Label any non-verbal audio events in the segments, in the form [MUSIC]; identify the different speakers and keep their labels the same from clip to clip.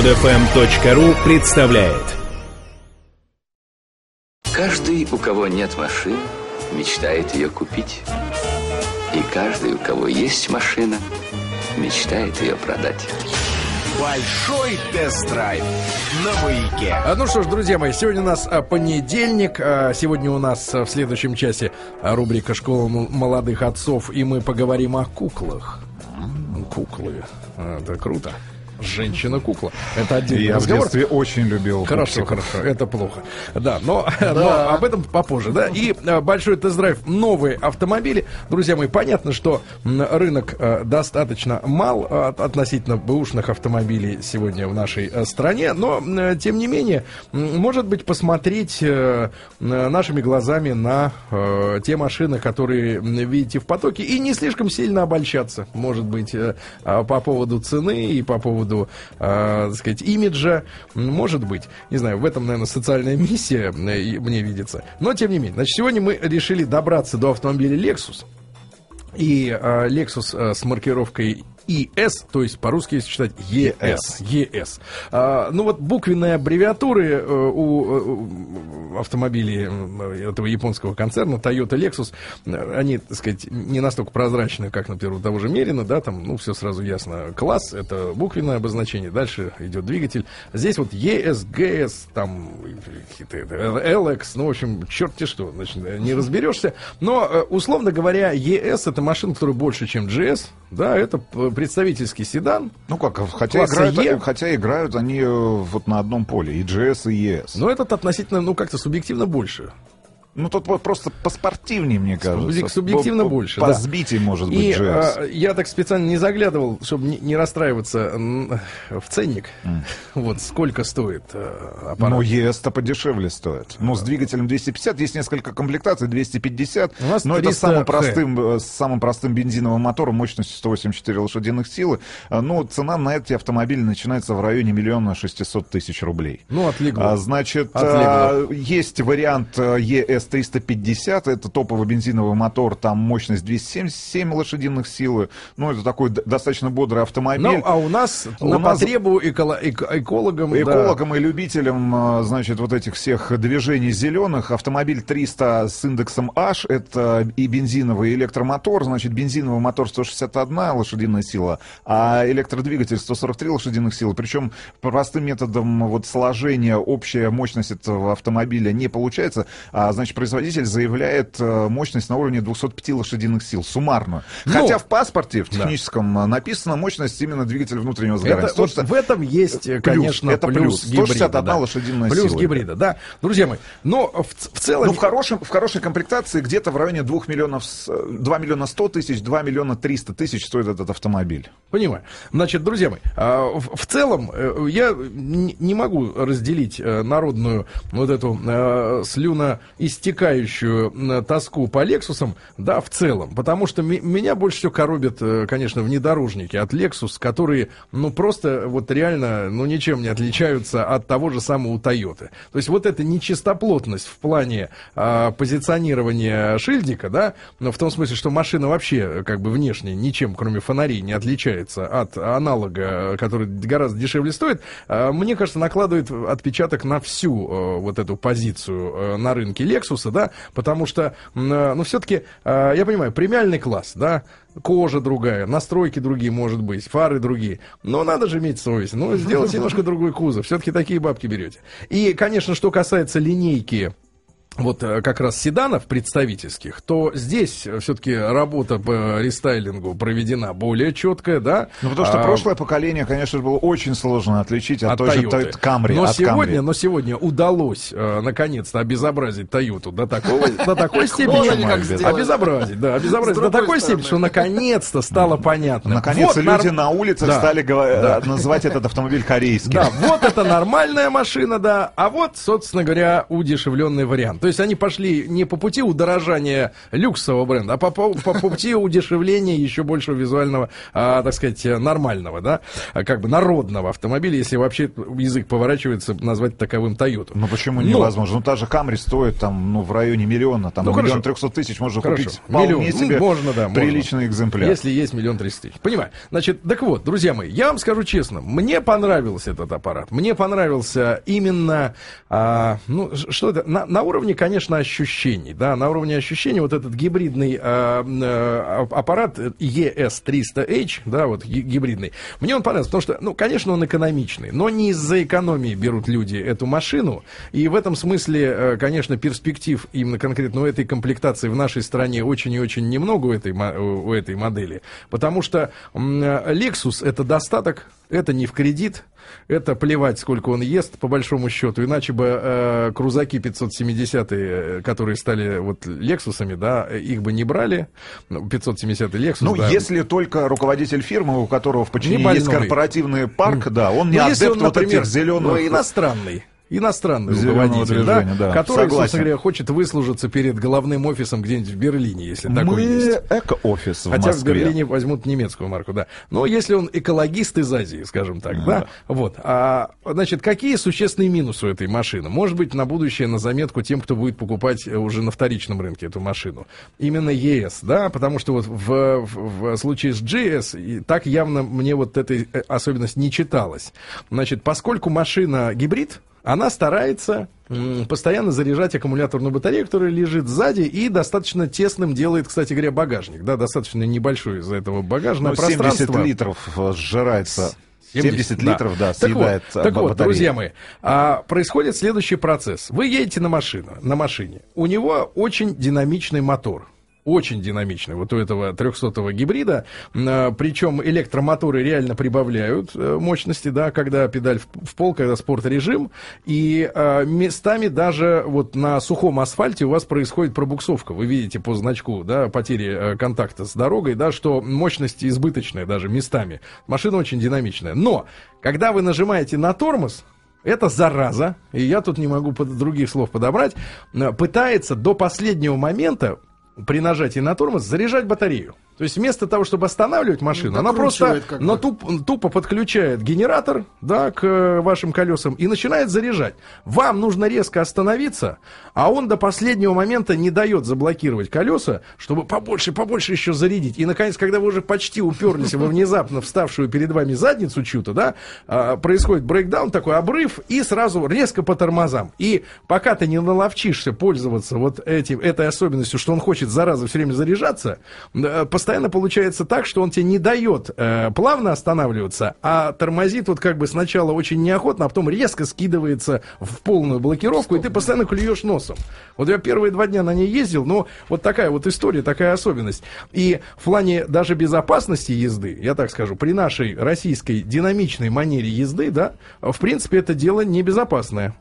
Speaker 1: Подфм.ру представляет
Speaker 2: Каждый, у кого нет машины, мечтает ее купить. И каждый, у кого есть машина, мечтает ее продать.
Speaker 3: Большой тест-драйв на маяке.
Speaker 4: А, Ну что ж, друзья мои, сегодня у нас а, понедельник. а, Сегодня у нас а, в следующем часе а, рубрика «Школа молодых отцов», и мы поговорим о куклах. Куклы. А, Это круто. Женщина-кукла. Это отдельный
Speaker 5: Я в
Speaker 4: разговор.
Speaker 5: детстве очень любил
Speaker 4: Хорошо,
Speaker 5: пупсиков.
Speaker 4: хорошо, это плохо. Да, но, но об этом попозже, да. И э, большой тест-драйв новые автомобили. Друзья мои, понятно, что рынок э, достаточно мал от- относительно бэушных автомобилей сегодня в нашей э, стране, но, э, тем не менее, может быть, посмотреть нашими глазами на те машины, которые видите в потоке, и не слишком сильно обольщаться, может быть, а, по поводу цены и по поводу, э, так сказать, имиджа, может быть, не знаю, в этом, наверное, социальная миссия э, мне видится. Но, тем не менее, значит, сегодня мы решили добраться до автомобиля Lexus. И э, Lexus э, с маркировкой ES, то есть по-русски, если читать ES. ES. А, ну вот буквенные аббревиатуры э, у э, автомобилей э, этого японского концерна Toyota Lexus, они, так сказать, не настолько прозрачны, как, например, у того же Мерина, да, там, ну, все сразу ясно. Класс — это буквенное обозначение, дальше идет двигатель. Здесь вот ES, GS, там, LX, ну, в общем, черт что, значит, не разберешься. Но, э, условно говоря, ES — это машина, которая больше, чем GS, да, это представительский седан,
Speaker 5: Ну как, хотя
Speaker 4: Класса
Speaker 5: играют,
Speaker 4: Е.
Speaker 5: хотя играют они э, вот на одном поле, и GS, и ES.
Speaker 4: но этот относительно, ну, как-то субъективно больше.
Speaker 5: Ну, тут вот просто поспортивнее, мне кажется.
Speaker 4: субъективно
Speaker 5: По-
Speaker 4: больше,
Speaker 5: По
Speaker 4: да.
Speaker 5: сбитий, может быть,
Speaker 4: И
Speaker 5: GS.
Speaker 4: а, я так специально не заглядывал, чтобы не, не расстраиваться в ценник. Вот сколько стоит э, аппарат.
Speaker 5: Ну, ES-то подешевле стоит. Ну, с двигателем 250 есть несколько комплектаций, 250.
Speaker 4: У нас
Speaker 5: но это
Speaker 4: 300
Speaker 5: с самым простым, э, с самым простым бензиновым мотором мощностью 184 лошадиных силы. Э, Ну, цена на эти автомобили начинается в районе миллиона 600 тысяч рублей.
Speaker 4: Ну, отлегло.
Speaker 5: А, значит,
Speaker 4: Отлегло.
Speaker 5: а, есть вариант э, ES350, это топовый бензиновый мотор, там мощность 277 лошадиных силы. Ну, это такой достаточно бодрый автомобиль.
Speaker 4: Ну, а у нас
Speaker 5: У
Speaker 4: на
Speaker 5: нас-
Speaker 4: потребу эколо- эко- экологам... да.
Speaker 5: Экологам и любителям, э, значит, вот этих всех движений зеленых, автомобиль 300 с индексом H, это и бензиновый и электромотор, значит, бензиновый мотор 161 лошадиная сила, а электродвигатель 143 лошадиных сил. Причем простым методом вот сложения общая мощность этого автомобиля не получается, а, значит, производитель заявляет э, мощность на уровне 205 лошадиных сил, суммарную.
Speaker 4: Ну,
Speaker 5: Хотя в паспорте, в
Speaker 4: да.
Speaker 5: техническом, э, написано мощность именно двигателя внутреннего сгорания.
Speaker 4: Это, вот
Speaker 5: 160
Speaker 4: в этом есть, э,
Speaker 5: Плюс,
Speaker 4: конечно,
Speaker 5: это плюс.
Speaker 4: гибрида.
Speaker 5: 161
Speaker 4: да.
Speaker 5: лошадиная
Speaker 4: Плюс
Speaker 5: сила.
Speaker 4: гибрида, да. Друзья мои, но в, в целом...
Speaker 5: Ну, в, хорошем, в хорошей комплектации где-то в районе 2 миллионов, с- 2 миллиона 100 тысяч, 2 миллиона 300 тысяч стоит этот автомобиль.
Speaker 4: Понимаю. Значит, друзья мои, а, в, целом э, я не могу разделить э, народную вот эту э, слюноистекающую э, тоску по Лексусам, да, в целом, потому что меня больше всего коробят, э, конечно, внедорожники от Lexus, которые, ну, просто вот реально, ну, ничем не отличаются от того же самого Toyota. То есть вот эта нечистоплотность в плане а, позиционирования шильдика, да, но в том смысле, что машина вообще э, как бы внешне ничем, кроме фонарей, не отличается от аналога, который гораздо дешевле стоит, а, мне кажется, накладывает отпечаток на всю э, вот эту позицию э, на рынке Lexus, да, потому что, э, ну, все-таки, я понимаю, премиальный класс, да, кожа другая, настройки другие, может быть, фары другие. Но надо же иметь совесть. Ну, сделать немножко другой кузов. Все-таки такие бабки берете. И, конечно, что касается линейки вот э, как раз седанов представительских, то здесь все-таки работа по рестайлингу проведена более четкая, да.
Speaker 5: Ну, потому что
Speaker 4: А,
Speaker 5: прошлое поколение, конечно же, было очень сложно отличить от,
Speaker 4: от
Speaker 5: той же
Speaker 4: Toyota.
Speaker 5: Toyota Camry.
Speaker 4: но
Speaker 5: от
Speaker 4: сегодня,
Speaker 5: Camry.
Speaker 4: но сегодня удалось э, наконец-то обезобразить Тойоту до такого, до такой степени, обезобразить, да, обезобразить до такой степени, что наконец-то стало понятно.
Speaker 5: Наконец,
Speaker 4: Вот
Speaker 5: люди на улицах стали
Speaker 4: Да.
Speaker 5: называть этот автомобиль корейским.
Speaker 4: Да, вот это нормальная машина, да, а вот, собственно говоря, удешевленный вариант. То есть есть они пошли не по пути удорожания люксового бренда, а по, по, по пути удешевления еще большего визуального, а, так сказать, нормального, да, а, как бы народного автомобиля, если вообще язык поворачивается, назвать таковым Toyota.
Speaker 5: Ну почему невозможно? Ну та же Камри стоит там, ну, в районе миллиона, там, ну, миллион трехсот тысяч можно хорошо. купить
Speaker 4: миллион. себе ну, можно, да,
Speaker 5: приличный можно. экземпляр.
Speaker 4: Если есть миллион триста тысяч. Понимаю. Значит, так вот, друзья мои, я вам скажу честно, мне понравился этот аппарат. Мне понравился именно, а, ну, что это, на, на уровне, конечно, ощущений, да, на уровне ощущений вот этот гибридный а, а, аппарат ES300H, да, вот гибридный, мне он понравился, потому что, ну, конечно, он экономичный, но не из-за экономии берут люди эту машину, и в этом смысле, э, конечно, перспектив именно конкретно у этой комплектации в нашей стране очень и очень немного у этой, у этой модели, потому что Lexus это достаток, это не в кредит, это плевать, сколько он ест, по большому счету. Иначе бы э, крузаки 570, э, которые стали вот Лексусами, да, их бы не брали. 570 Lexus.
Speaker 5: Ну,
Speaker 4: да.
Speaker 5: если только руководитель фирмы, у которого в подчинении есть корпоративный парк, да, он не ну, адепт он, например, вот этих зеленых... Ну,
Speaker 4: иностранный иностранный руководитель, да, да, который, Согласен. собственно говоря, хочет выслужиться перед головным офисом где-нибудь в Берлине, если Мы такой есть.
Speaker 5: эко-офис
Speaker 4: в Хотя Москве. в Берлине возьмут немецкую марку, да. Но если он экологист из Азии, скажем так, да, да вот. А, значит, какие существенные минусы у этой машины? Может быть, на будущее, на заметку тем, кто будет покупать уже на вторичном рынке эту машину. Именно ЕС, да, потому что вот в, в, в случае с GS и так явно мне вот эта э, особенность не читалась. Значит, поскольку машина гибрид, она старается постоянно заряжать аккумуляторную батарею, которая лежит сзади, и достаточно тесным делает, кстати говоря, багажник. Да, достаточно небольшой из-за этого багажного ну, пространства.
Speaker 5: 70 литров э, сжирается 70, 70 да. литров, да,
Speaker 4: съедает Так вот, так вот друзья мои, а, происходит следующий процесс. Вы едете на машину, на машине. У него очень динамичный мотор очень динамичный вот у этого 300-го гибрида. А, Причем электромоторы реально прибавляют э, мощности, да, когда педаль в пол, когда спорт-режим. И а, местами даже вот на сухом асфальте у вас происходит пробуксовка. Вы видите по значку, да, потери э, контакта с дорогой, да, что мощность избыточная даже местами. Машина очень динамичная. Но, когда вы нажимаете на тормоз, это зараза, и я тут не могу других слов подобрать, пытается до последнего момента при нажатии на тормоз заряжать батарею. То есть вместо того, чтобы останавливать машину, она просто но туп, тупо подключает генератор да, к э, вашим колесам и начинает заряжать. Вам нужно резко остановиться, а он до последнего момента не дает заблокировать колеса, чтобы побольше, побольше еще зарядить. И, наконец, когда вы уже почти уперлись во внезапно вставшую перед вами задницу чью-то, да, а, происходит брейкдаун, такой обрыв, и сразу резко по тормозам. И пока ты не наловчишься пользоваться вот этим, этой особенностью, что он хочет, зараза, все время заряжаться, постоянно постоянно получается так, что он тебе не дает э, плавно останавливаться, а тормозит вот как бы сначала очень неохотно, а потом резко скидывается в полную блокировку, Стоп. и ты постоянно клюешь носом. Вот я первые два дня на ней ездил, но вот такая вот история, такая особенность. И в плане даже безопасности езды, я так скажу, при нашей российской динамичной манере езды, да, в принципе, это дело небезопасное.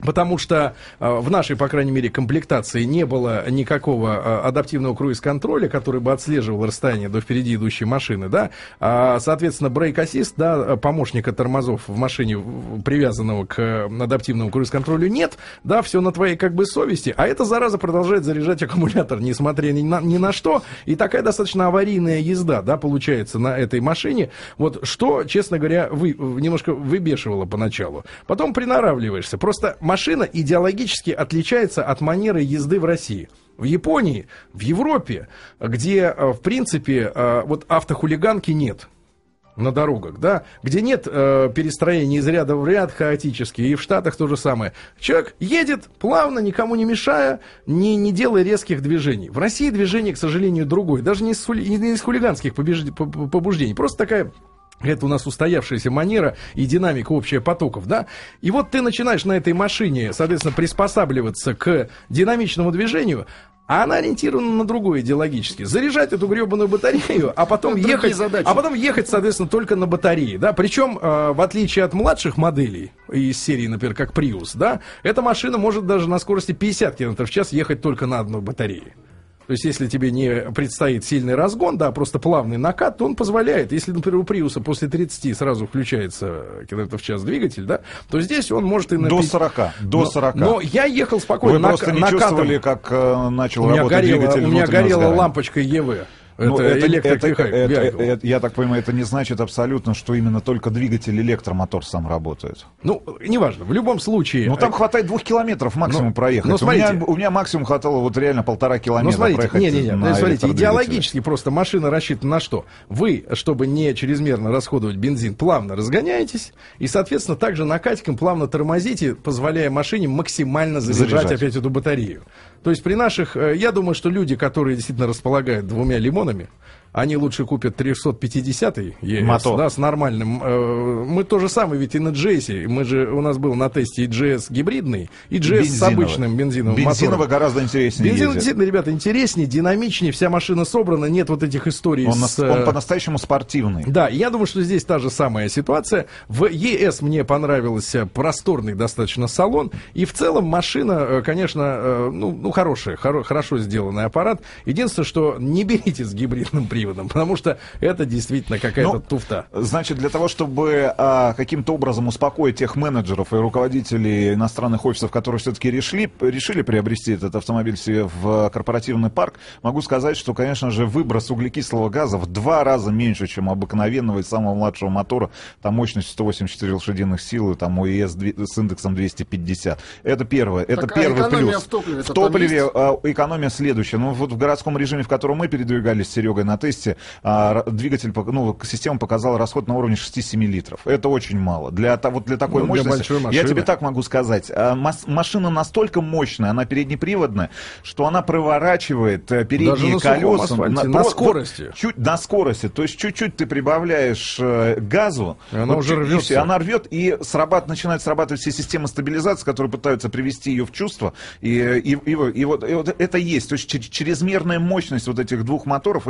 Speaker 4: Потому что э, в нашей, по крайней мере, комплектации не было никакого э, адаптивного круиз-контроля, который бы отслеживал расстояние до впереди идущей машины, да. А, соответственно, брейк-ассист, да, помощника тормозов в машине, привязанного к адаптивному круиз-контролю, нет, да, все на твоей как бы совести, а эта зараза продолжает заряжать аккумулятор, несмотря ни на, ни на что, и такая достаточно аварийная езда, да, получается на этой машине, вот что, честно говоря, вы, немножко выбешивало поначалу. Потом приноравливаешься, просто машина идеологически отличается от манеры езды в России. В Японии, в Европе, где, э, в принципе, э, вот автохулиганки нет на дорогах, да, где нет э, перестроения из ряда в ряд хаотически, и в Штатах то же самое. Человек едет плавно, никому не мешая, не, не делая резких движений. В России движение, к сожалению, другое, даже не из, не из хулиганских побуждений, просто такая это у нас устоявшаяся манера и динамика общая потоков, да? И вот ты начинаешь на этой машине, соответственно, приспосабливаться к динамичному движению, а она ориентирована на другое идеологически. Заряжать эту гребаную батарею, а потом [LAUGHS] ехать, задачи. а потом ехать, соответственно, только на батарее, да. Причем, э, в отличие от младших моделей из серии, например, как Prius, да, эта машина может даже на скорости 50 км в час ехать только на одной батарее. То есть, если тебе не предстоит сильный разгон, да, просто плавный накат, то он позволяет. Если, например, у Приуса после 30 сразу включается километров в час двигатель, да, то здесь он может и на...
Speaker 5: До
Speaker 4: пи-
Speaker 5: 40, до
Speaker 4: но,
Speaker 5: 40.
Speaker 4: Но я ехал спокойно.
Speaker 5: Вы
Speaker 4: нак-
Speaker 5: просто не
Speaker 4: накатом.
Speaker 5: чувствовали, как э, начал
Speaker 4: У меня
Speaker 5: работать
Speaker 4: горела,
Speaker 5: двигатель
Speaker 4: у меня горела лампочка ЕВ. Это,
Speaker 5: Ну, это,
Speaker 4: электрик
Speaker 5: это-
Speaker 4: Вихай-
Speaker 5: это-
Speaker 4: Вихай.
Speaker 5: это- я так понимаю, это не значит абсолютно, что именно только двигатель электромотор сам работает.
Speaker 4: Ну, неважно. В любом случае.
Speaker 5: Ну, там хватает двух километров максимум
Speaker 4: Ну,
Speaker 5: проехать.
Speaker 4: ну,
Speaker 5: у,
Speaker 4: смотрите.
Speaker 5: меня, у меня максимум хватало вот реально полтора километра
Speaker 4: Ну, смотрите,
Speaker 5: проехать
Speaker 4: не, не, не,
Speaker 5: на
Speaker 4: ну, смотрите, идеологически просто машина рассчитана на что? Вы, чтобы не чрезмерно расходовать бензин, плавно разгоняетесь, и, соответственно, также накатиком плавно тормозите, позволяя машине максимально заряжать,
Speaker 5: Заряжать.
Speaker 4: опять эту батарею. То есть при наших, э, я думаю, что люди, которые действительно располагают двумя лимонами, они лучше купят 350-й ES,
Speaker 5: Мотор.
Speaker 4: да, с нормальным. э, Мы то же самое, ведь и на GS, мы же, у нас был на тесте и GS гибридный, и GS с
Speaker 5: Бензиновый.
Speaker 4: обычным бензиновым
Speaker 5: Бензиновый
Speaker 4: мотором.
Speaker 5: гораздо интереснее
Speaker 4: Бензин
Speaker 5: ездит.
Speaker 4: действительно, ребята, интереснее, динамичнее, вся машина собрана, нет вот этих историй
Speaker 5: Он,
Speaker 4: с... э,
Speaker 5: он по-настоящему спортивный.
Speaker 4: Да, я думаю, что здесь та же самая ситуация. В ЕС мне понравился просторный достаточно салон. И в целом машина, э, конечно, ну, ну хорошая, хоро- хорошо сделанный аппарат. Единственное, что не берите с гибридным [LAUGHS] приводом, [LAUGHS] потому что это действительно какая-то
Speaker 5: Ну,
Speaker 4: туфта.
Speaker 5: Значит, для того, чтобы а, каким-то образом успокоить тех менеджеров и руководителей иностранных офисов, которые все-таки решили, решили приобрести этот автомобиль себе в корпоративный парк, могу сказать, что, конечно же, выброс углекислого газа в два раза меньше, чем обыкновенного и самого младшего мотора, там мощность 184 лошадиных сил, и там ОЕС с индексом 250. Это первое, это
Speaker 1: Так, а
Speaker 5: первый
Speaker 1: экономия
Speaker 5: плюс.
Speaker 1: в топливе-то
Speaker 5: В топливе а, экономия следующая. Ну, вот в городском режиме, в котором мы передвигались с Серегой на тесте, а, двигатель, ну, система показала расход на уровне 6-7 литров. Это очень мало. Для, вот для такой
Speaker 4: Ну, для
Speaker 5: мощности, я тебе так могу сказать, а, машина настолько мощная, она переднеприводная, что она проворачивает э, передние
Speaker 4: Даже на
Speaker 5: колеса.
Speaker 4: асфальте, на
Speaker 5: вот
Speaker 4: скорости.
Speaker 5: Чуть, на скорости. То есть чуть-чуть ты прибавляешь э, газу,
Speaker 4: И она уже
Speaker 5: чуть- и
Speaker 4: рвется.
Speaker 5: всё, она рвет, и срабат, начинает срабатывать все системы стабилизации, которые пытаются привести ее в чувство. И, и, и, вот- и вот, и вот это есть. То есть чрезмерная мощность вот этих двух моторов,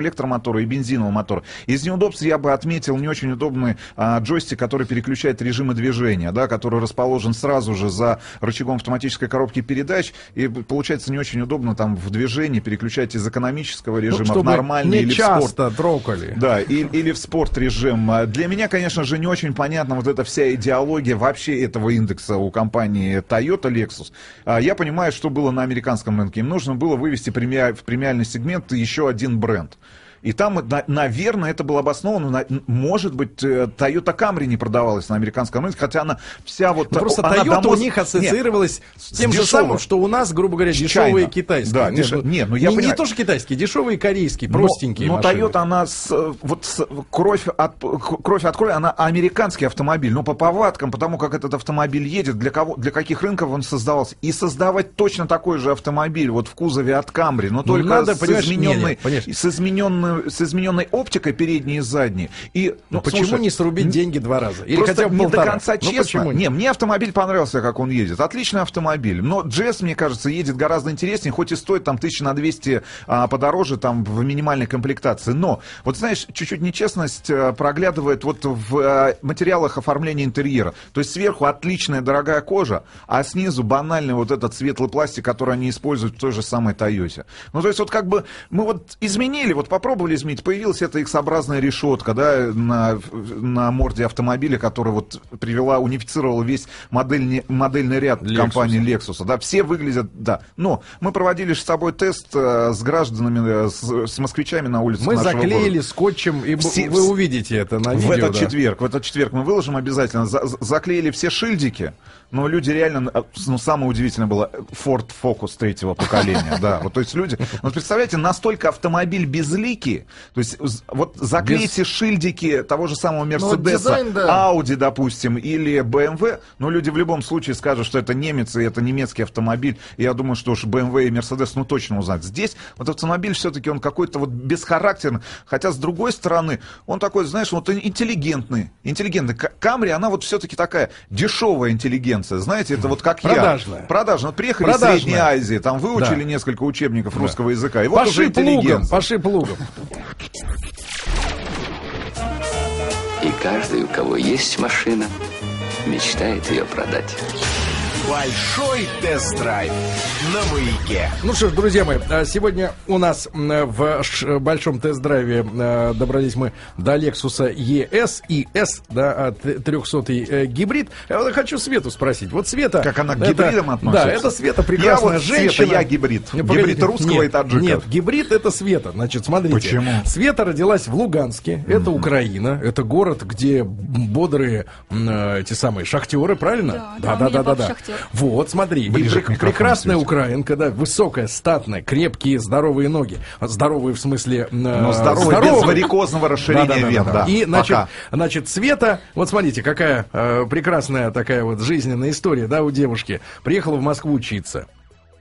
Speaker 5: электромотора и бензинового мотора. Из неудобств я бы отметил не очень удобный а, джойстик, который переключает режимы движения, да, который расположен сразу же за рычагом автоматической коробки передач. И получается не очень удобно там в движении переключать из экономического
Speaker 4: Ну,
Speaker 5: режима в
Speaker 4: чтобы
Speaker 5: нормальный или в спорт.
Speaker 4: часто трогали.
Speaker 5: Да, и- или в спорт режим. А Для меня, конечно же, не очень понятна вот эта вся идеология вообще этого индекса у компании Toyota Lexus. А, Я понимаю, что было на американском рынке. Им нужно было вывести в премиальный сегмент еще один бренд. И там, на- наверное, это было обосновано. Может быть, э, Toyota Camry не продавалась на американском рынке, хотя она вся вот...
Speaker 4: Ну, просто Toyota
Speaker 5: до
Speaker 4: у них
Speaker 5: Нет,
Speaker 4: ассоциировалась с тем же
Speaker 5: дешевым.
Speaker 4: самым, что у нас, грубо говоря,
Speaker 5: С
Speaker 4: дешевые
Speaker 5: China.
Speaker 4: китайские.
Speaker 5: Да,
Speaker 4: Нет,
Speaker 5: деш-
Speaker 4: ну,
Speaker 5: не, ну, я
Speaker 4: не, не
Speaker 5: понимаю.
Speaker 4: то, что китайские, дешевые корейские,
Speaker 5: Но-
Speaker 4: простенькие
Speaker 5: Но,
Speaker 4: машины.
Speaker 5: Toyota, она с, э, вот с- кровь от кровь от крови, она американский автомобиль. Но по повадкам, потому как этот автомобиль едет, для кого, для каких рынков он создавался. И создавать точно такой же автомобиль вот в кузове от Camry, но только
Speaker 4: надо,
Speaker 5: с,
Speaker 4: понимаешь, не, не,
Speaker 5: измененной, с, измененной, с измененной оптикой передней и задней. И,
Speaker 4: Ну,
Speaker 5: ну,
Speaker 4: почему
Speaker 5: слушай,
Speaker 4: не срубить деньги два раза? Или
Speaker 5: Просто
Speaker 4: хотя бы
Speaker 5: не
Speaker 4: полтора?
Speaker 5: до конца
Speaker 4: Ну,
Speaker 5: честно.
Speaker 4: почему
Speaker 5: не, мне автомобиль понравился, как он едет. Отличный автомобиль. Но GS, мне кажется, едет гораздо интереснее, хоть и стоит там тысячи на 200 а, подороже там в минимальной комплектации. Но, вот знаешь, чуть-чуть нечестность а, проглядывает вот в а, материалах оформления интерьера. То есть сверху отличная дорогая кожа, а снизу банальный вот этот светлый пластик, который они используют в той же самой Тойоте. Ну, то есть вот как бы мы вот изменили, вот попробовали изменить, появилась эта X-образная решетка, да, на, на морде автомобиля, которая вот привела, унифицировала весь модельный, модельный ряд
Speaker 4: Lexus.
Speaker 5: компании Lexus. Да, все выглядят, да. Но мы проводили с собой тест э, с гражданами, э, с, с москвичами на улице
Speaker 4: Мы заклеили
Speaker 5: города.
Speaker 4: скотчем, и
Speaker 5: Все-
Speaker 4: вы увидите это на
Speaker 5: В
Speaker 4: видео.
Speaker 5: этот
Speaker 4: да.
Speaker 5: четверг, в этот четверг мы выложим обязательно. За- за- заклеили все шильдики, но люди реально, э, ну, самое удивительное было Ford Focus третьего поколения, [LAUGHS] да. Вот, то есть люди, вот представляете, настолько автомобиль безликий, то есть вот заклейте шильдики того же самого
Speaker 1: вот
Speaker 5: Мерседеса,
Speaker 1: дизайн, да.
Speaker 5: Audi, допустим, или BMW, но люди в любом случае скажут, что это немец, и это немецкий автомобиль, и я думаю, что уж BMW и Mercedes, ну, точно узнать. Здесь вот автомобиль все-таки он какой-то вот бесхарактерный, хотя, с другой стороны, он такой, знаешь, вот интеллигентный, интеллигентный. Камри, она вот все-таки такая дешевая интеллигенция, знаете, это вот как
Speaker 4: Продажная.
Speaker 5: я. Продажная. Вот приехали
Speaker 4: Продажная.
Speaker 5: из Средней Азии, там выучили
Speaker 4: Да.
Speaker 5: несколько учебников русского языка, и вот уже
Speaker 4: Пошиб лугом,
Speaker 5: интеллигенция.
Speaker 2: Каждый, у кого есть машина, мечтает ее продать.
Speaker 3: Большой тест-драйв на маяке.
Speaker 4: Ну что ж, друзья мои, а сегодня у нас в большом тест-драйве э, добрались мы до Lexus ES и S, да, 300 гибрид. Я вот хочу Свету спросить. Вот Света...
Speaker 5: Как она к
Speaker 4: это-
Speaker 5: гибридам относится?
Speaker 4: Да, это Света
Speaker 5: Я
Speaker 4: прекрасная
Speaker 5: вот, Света,
Speaker 4: женщина.
Speaker 5: я гибрид.
Speaker 4: Не,
Speaker 5: Гибрид
Speaker 4: погодите.
Speaker 5: русского
Speaker 4: Нет,
Speaker 5: и таджика.
Speaker 4: Нет, гибрид это Света. Значит, смотрите.
Speaker 5: Почему?
Speaker 4: Света родилась в Луганске. Это Украина. Это город, где бодрые э, эти самые шахтеры, правильно?
Speaker 1: Да, да, у меня папа шахтер.
Speaker 4: Вот, смотри, и
Speaker 5: Ближе микрофону,
Speaker 4: прекрасная
Speaker 5: Света.
Speaker 4: Украинка, да, высокая, статная, крепкие, здоровые ноги. Здоровые в смысле... э,
Speaker 5: Но здоровый, без варикозного расширения вен, да.
Speaker 4: И, значит,
Speaker 5: Пока.
Speaker 4: значит, Света, вот смотрите, какая э, прекрасная такая вот жизненная история, да, у девушки. Приехала в Москву учиться.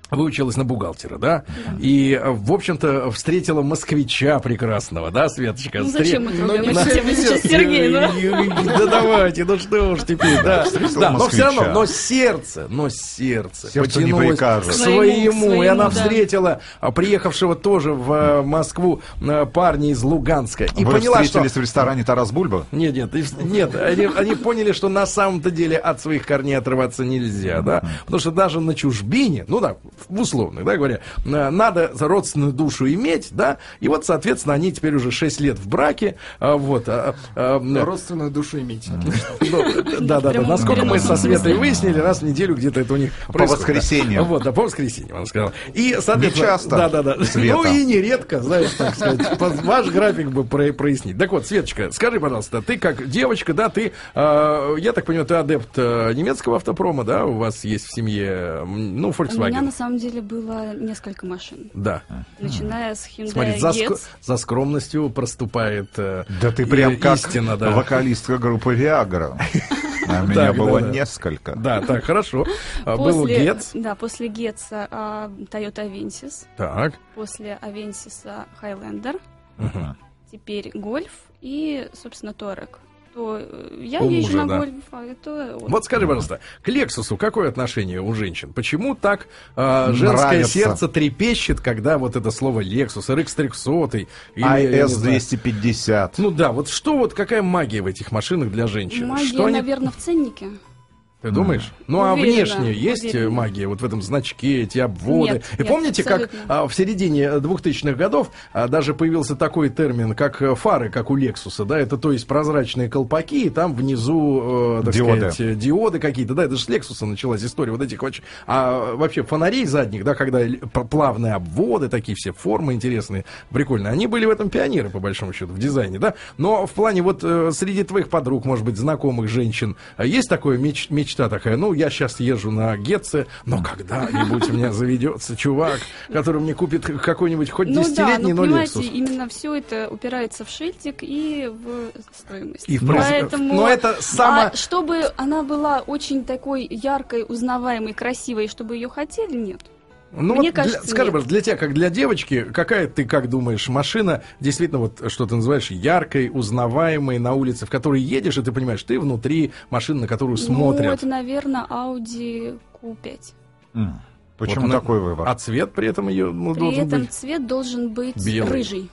Speaker 4: Выучилась на бухгалтера, да? И, в общем-то, встретила москвича прекрасного, да, Светочка?
Speaker 1: Ну, зачем мы трогаем
Speaker 4: на-
Speaker 1: тему сейчас, Сергей? ну? [LAUGHS]
Speaker 4: Да давайте, ну что уж теперь, да. Да, но все равно, но сердце, но сердце
Speaker 5: Сердцу не
Speaker 4: потянулось к
Speaker 1: Своему,
Speaker 4: и она встретила а, приехавшего тоже в э, Москву э, парня из Луганска и
Speaker 5: Вы
Speaker 4: поняла, что
Speaker 5: встретились в ресторане Тарас Бульба?
Speaker 4: нет, нет, нет, они, они поняли, что на самом-то деле от своих корней отрываться нельзя, да, потому что даже на чужбине, ну да, условных, да, говоря, э, надо родственную душу иметь, да, и вот, соответственно, они теперь уже 6 лет в браке, а, вот, а, а, э,
Speaker 6: Родственную душу иметь.
Speaker 4: ну, Да, да, да.
Speaker 1: прямом
Speaker 4: Насколько мы со Светой выяснили, раз в неделю где-то это у них происходит.
Speaker 5: воскресеньям.
Speaker 4: Да. Вот, да, по воскресеньям, он сказал. И, соответственно...
Speaker 5: Часто,
Speaker 4: Да, да, да. Ну и нередко, знаешь, так сказать. [LAUGHS] по- Ваш график бы про- прояснить. Так вот, Светочка, скажи, пожалуйста, ты как девочка, да, ты, э, я так понимаю, ты адепт э, немецкого автопрома, да, у вас есть в семье, ну,
Speaker 1: У меня на
Speaker 4: Volkswagen.
Speaker 1: Самом деле было несколько машин.
Speaker 4: Да.
Speaker 1: Начиная с Hyundai
Speaker 4: Смотри, за, ск- за скромностью проступает э,
Speaker 5: Да ты
Speaker 4: и-
Speaker 5: прям как
Speaker 4: истина, да.
Speaker 5: вокалистка группы Виагра. [LAUGHS] А у меня
Speaker 4: Так,
Speaker 5: было несколько.
Speaker 4: Да, так, хорошо. А, Был
Speaker 1: После,
Speaker 4: Гетц.
Speaker 1: да, после Гетца а, Toyota Avensis,
Speaker 4: Так.
Speaker 1: после Avensis Highlander,
Speaker 4: Мгм.
Speaker 1: теперь Гольф и, собственно, Торек. То э, я
Speaker 4: У
Speaker 1: езжу
Speaker 4: мужа,
Speaker 1: на
Speaker 4: да.
Speaker 1: Гольф, а то он.
Speaker 4: Вот скажи, пожалуйста, к Лексусу какое отношение у женщин? Почему так а, женское
Speaker 5: Нравится.
Speaker 4: сердце трепещет, когда вот это слово Lexus, RX 300 или,
Speaker 5: А
Speaker 4: я не
Speaker 5: АС
Speaker 4: знаю.
Speaker 5: 250.
Speaker 4: Ну да, вот что вот какая магия в этих машинах для женщин?
Speaker 1: Магия,
Speaker 4: что они,
Speaker 1: наверное, в ценнике.
Speaker 4: Ты думаешь? Ну а
Speaker 1: Уверена,
Speaker 4: внешне есть э,
Speaker 1: уверена.
Speaker 4: магия вот в этом значке, эти обводы?
Speaker 1: Нет,
Speaker 4: И
Speaker 1: нет,
Speaker 4: помните, как
Speaker 1: абсолютно.
Speaker 4: а, в середине 2000-х годов а, даже появился такой термин, как э, фары, как у Лексуса, да, это то есть прозрачные колпаки, и там внизу, э, так
Speaker 5: Диоды.
Speaker 4: сказать, э, диоды какие-то, да, это же с Лексуса началась история вот этих вообще, а вообще фонарей задних, да, когда плавные обводы, такие все формы интересные, прикольные, они были в этом пионеры, по большому счету, в дизайне, да, но в плане вот э, среди твоих подруг, может быть, знакомых женщин, а есть такое меч- мечта такая, ну, я сейчас езжу на Гетце, но когда-нибудь у меня заведется чувак, который мне купит какой-нибудь хоть
Speaker 1: Ну да,
Speaker 4: десятилетний,
Speaker 1: но
Speaker 4: но Lexus.
Speaker 1: именно все это упирается в шильдик и в стоимость.
Speaker 4: И в.
Speaker 1: Поэтому,
Speaker 4: Но это само-
Speaker 1: а чтобы она была очень такой яркой, узнаваемой, красивой, чтобы ее хотели, нет.
Speaker 4: Ну,
Speaker 1: Мне
Speaker 4: вот для-
Speaker 1: кажется,
Speaker 4: скажи,
Speaker 1: нет.
Speaker 4: пожалуйста, для тебя, как для девочки, какая ты, как думаешь, машина, действительно, вот что ты называешь яркой, узнаваемой на улице, в которой едешь, и ты понимаешь, ты внутри машины, на которую
Speaker 1: Ну,
Speaker 4: смотрят.
Speaker 1: это, наверное, Audi Q5.
Speaker 5: М. Почему
Speaker 4: Вот
Speaker 5: такой выбор?
Speaker 4: А цвет при этом ее ну,
Speaker 1: При
Speaker 4: должен
Speaker 1: этом
Speaker 4: быть
Speaker 1: цвет должен быть
Speaker 4: Белый.
Speaker 1: рыжий.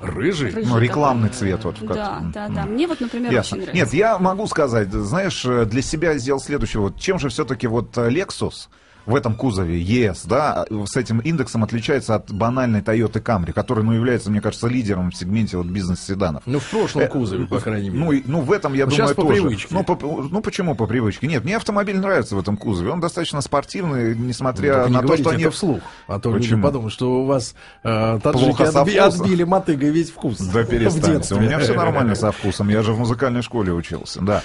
Speaker 4: рыжий.
Speaker 1: Рыжий
Speaker 5: Ну, рекламный
Speaker 1: такой.
Speaker 5: цвет вот. как-
Speaker 1: Да, да, да. Мне вот, например,
Speaker 5: Ясно.
Speaker 1: очень нравится.
Speaker 5: Нет, я могу сказать, знаешь, для себя сделал следующее. Вот чем же все-таки вот Lexus в этом кузове ES, да, с этим индексом отличается от банальной Toyota Camry, который, ну, является, мне кажется, лидером в сегменте вот бизнес-седанов.
Speaker 4: Ну, в прошлом кузове, по крайней мере.
Speaker 5: Ну, и- ну, в этом, я
Speaker 4: Ну,
Speaker 5: думаю,
Speaker 4: по
Speaker 5: тоже.
Speaker 4: привычке.
Speaker 5: Ну, по- ну, почему по привычке? Нет, мне автомобиль нравится в этом кузове. Он достаточно спортивный, несмотря
Speaker 4: не
Speaker 5: на то,
Speaker 4: говорите
Speaker 5: что они...
Speaker 4: это вслух, а то люди
Speaker 5: Почему?
Speaker 4: подумают, что у вас э, таджики отби- отбили мотыгой весь вкус.
Speaker 5: Да перестаньте. У меня все нормально со вкусом. Я же в музыкальной школе учился, да.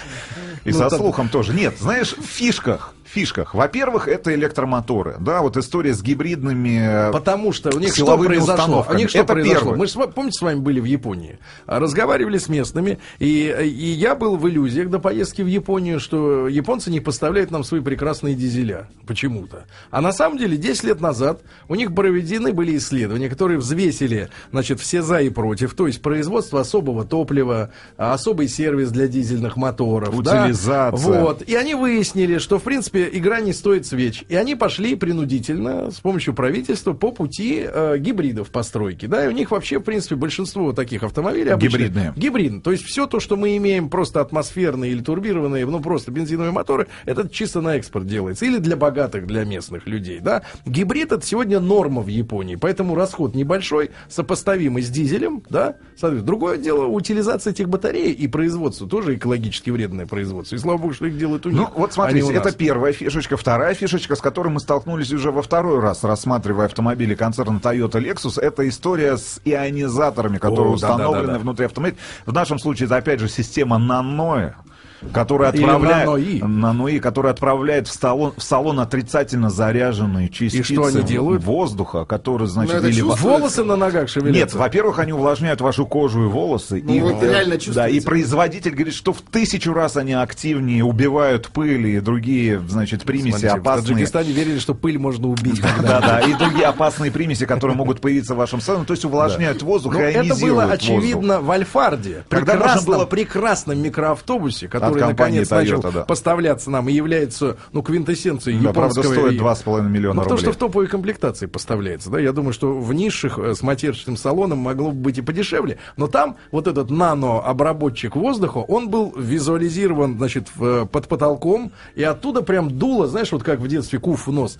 Speaker 5: И
Speaker 4: Ну,
Speaker 5: со
Speaker 4: так-
Speaker 5: слухом тоже. Нет, знаешь, в фишках. фишках. Во-первых, это электромоторы. Да, вот история с гибридными... э,
Speaker 4: Потому что у них что произошло? У них что
Speaker 5: Это
Speaker 4: произошло?
Speaker 5: первое.
Speaker 4: Мы, ж с ва- помните, с вами были в Японии, а, разговаривали с местными, и, и я был в иллюзиях до поездки в Японию, что японцы не поставляют нам свои прекрасные дизеля почему-то. А на самом деле 10 лет назад у них проведены были исследования, которые взвесили, значит, все за и против, то есть производство особого топлива, а, особый сервис для дизельных моторов, да,
Speaker 5: Детализация.
Speaker 4: Вот. И они выяснили, что, в принципе, игра не стоит свеч. И они пошли принудительно с помощью правительства по пути э, гибридов постройки. Да, и у них вообще, в принципе, большинство таких автомобилей обычно
Speaker 5: Гибридные.
Speaker 4: Гибридные. То есть все то, что мы имеем просто атмосферные или турбированные, ну просто бензиновые моторы, это чисто на экспорт делается. Или для богатых, для местных людей. Да? Гибрид это сегодня норма в Японии. Поэтому расход небольшой, сопоставимый с дизелем. Да? Соответственно, другое дело, утилизация этих батарей и производство тоже экологически вредное производство. И слава богу, что их делают у них.
Speaker 5: Ну, вот
Speaker 4: а
Speaker 5: смотрите, это первая фишечка. Вторая фишечка, с которой мы столкнулись уже во второй раз, рассматривая автомобили концерна Toyota Lexus, это история с ионизаторами, которые
Speaker 4: О,
Speaker 5: установлены
Speaker 4: да-да-да-да.
Speaker 5: внутри автомобиля. В нашем случае это, опять же, система наноэ которая
Speaker 4: Или
Speaker 5: отправляет,
Speaker 4: нанои.
Speaker 5: нанои, которая отправляет в салон, в салон отрицательно заряженные частицы
Speaker 4: что они делают?
Speaker 5: воздуха, которые, значит,
Speaker 6: Ну,
Speaker 5: или.
Speaker 4: Волосы на ногах
Speaker 5: нет,
Speaker 4: шевелятся.
Speaker 5: во-первых, они увлажняют вашу кожу и волосы.
Speaker 6: Ну,
Speaker 5: и,
Speaker 6: вот
Speaker 5: э,
Speaker 6: реально
Speaker 5: Да, и производитель говорит, что в тысячу раз они активнее убивают пыль и другие, значит, примеси
Speaker 4: Смотрите, В
Speaker 5: опасные.
Speaker 4: Таджикистане верили, что пыль можно убить.
Speaker 5: Да, да, и другие опасные примеси, которые могут появиться в вашем салоне, то есть увлажняют воздух
Speaker 4: Ну,
Speaker 5: и
Speaker 4: это было очевидно в Альфарде. Прекрасном,
Speaker 5: было-
Speaker 4: прекрасном микроавтобусе, который
Speaker 5: компании
Speaker 4: наконец начал
Speaker 5: Toyota, да.
Speaker 4: поставляться нам и является, ну, квинтэссенцией
Speaker 5: Да, правда,
Speaker 4: японского...
Speaker 5: стоит
Speaker 4: и-
Speaker 5: 2,5 миллиона
Speaker 4: Ну, потому
Speaker 5: рублей.
Speaker 4: что в топовой комплектации поставляется, да, я думаю, что в низших э, с матерчатым салоном могло бы быть и подешевле, но там вот этот нанообработчик воздуха, он был визуализирован, значит, в- под потолком, и оттуда прям дуло, знаешь, вот как в детстве куф в нос,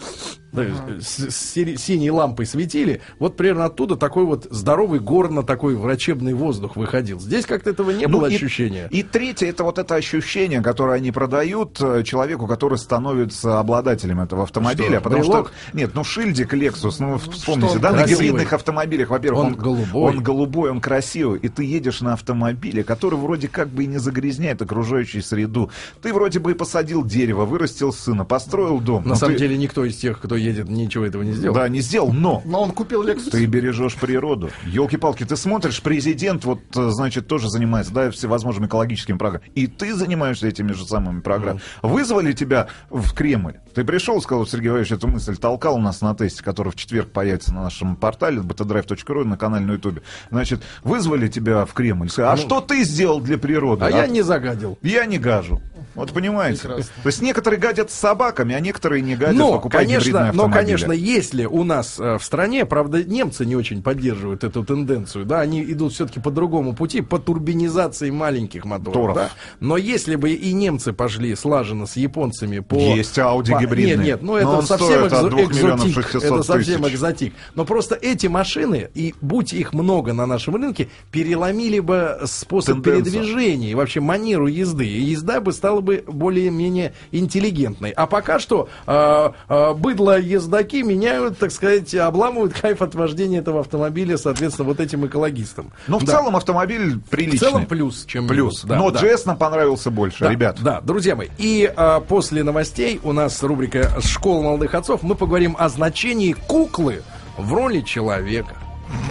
Speaker 4: да, с, с сири- синей лампой светили, вот примерно оттуда такой вот здоровый горно такой врачебный воздух выходил. Здесь как-то этого не
Speaker 5: Ну,
Speaker 4: было
Speaker 5: и-
Speaker 4: ощущения.
Speaker 5: И, третье, это вот это ощущение, которое они продают э, человеку, который становится обладателем этого автомобиля.
Speaker 4: Что,
Speaker 5: потому
Speaker 4: брелок?
Speaker 5: что, нет, ну шильдик Lexus, ну вспомните,
Speaker 6: он
Speaker 5: да, на
Speaker 4: красивый.
Speaker 5: гибридных автомобилях, во-первых,
Speaker 4: Он голубой.
Speaker 5: он голубой, он красивый, и ты едешь на автомобиле, который вроде как бы и не загрязняет окружающую среду. Ты вроде бы и посадил дерево, вырастил сына, построил дом.
Speaker 4: На самом
Speaker 5: ты-
Speaker 4: деле никто из тех, кто едет, ничего этого не сделал.
Speaker 5: Да, не сделал, но
Speaker 6: Но он купил Lexus.
Speaker 5: ты бережешь природу. Елки-палки, ты смотришь, президент вот, э, значит, тоже занимается, да, всевозможными экологическими программами. И ты занимаешься этими же самыми программами. Вызвали тебя в Кремль. Ты пришел, сказал, Сергей Валерьевич, эту мысль толкал у нас на тесте, который в четверг появится на нашем портале btdrive.ru на канале на ютубе. Значит, вызвали тебя в Кремль. Сказали, а что ты сделал для природы?
Speaker 4: А я не загадил.
Speaker 5: Я не гажу. Вот понимаете?
Speaker 6: Прекрасно.
Speaker 5: То есть некоторые гадят с собаками, а некоторые не гадят,
Speaker 4: Но,
Speaker 5: покупая гибридные
Speaker 4: конечно, но, конечно, если у нас э, в стране, правда, немцы не очень поддерживают эту тенденцию, да, они идут все-таки по другому пути, по турбинизации маленьких моторов, да. Но если бы и немцы пошли слаженно с японцами по...
Speaker 5: Есть Audi
Speaker 4: по-. Нет, нет, ну это совсем экзо-
Speaker 5: 2 миллионов
Speaker 4: экзотик,
Speaker 5: 600
Speaker 4: это совсем
Speaker 5: тысяч.
Speaker 4: экзотик. Но просто эти машины, и будь их много на нашем рынке, переломили бы способ
Speaker 5: Тенденцию.
Speaker 4: передвижения и вообще манеру езды. И езда бы стала бы более-менее интеллигентной. А пока что э, э, быдло ездаки меняют, так сказать, обламывают кайф от вождения этого автомобиля, соответственно, вот этим экологистам.
Speaker 5: Ну, в
Speaker 4: Да.
Speaker 5: целом автомобиль
Speaker 4: в
Speaker 5: приличный.
Speaker 4: целом плюс, чем
Speaker 5: Плюс.
Speaker 4: Да,
Speaker 5: Но
Speaker 4: да.
Speaker 5: GS нам понравился больше,
Speaker 4: Да,
Speaker 5: ребят.
Speaker 4: Да, друзья мои. И а, после новостей у нас рубрика «Школа молодых отцов». Мы поговорим о значении куклы в роли человека.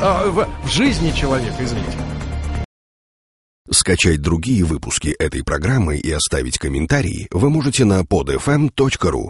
Speaker 4: А, в, в жизни человека, извините.
Speaker 7: Скачать другие выпуски этой программы и оставить комментарии вы можете на podfm.ru.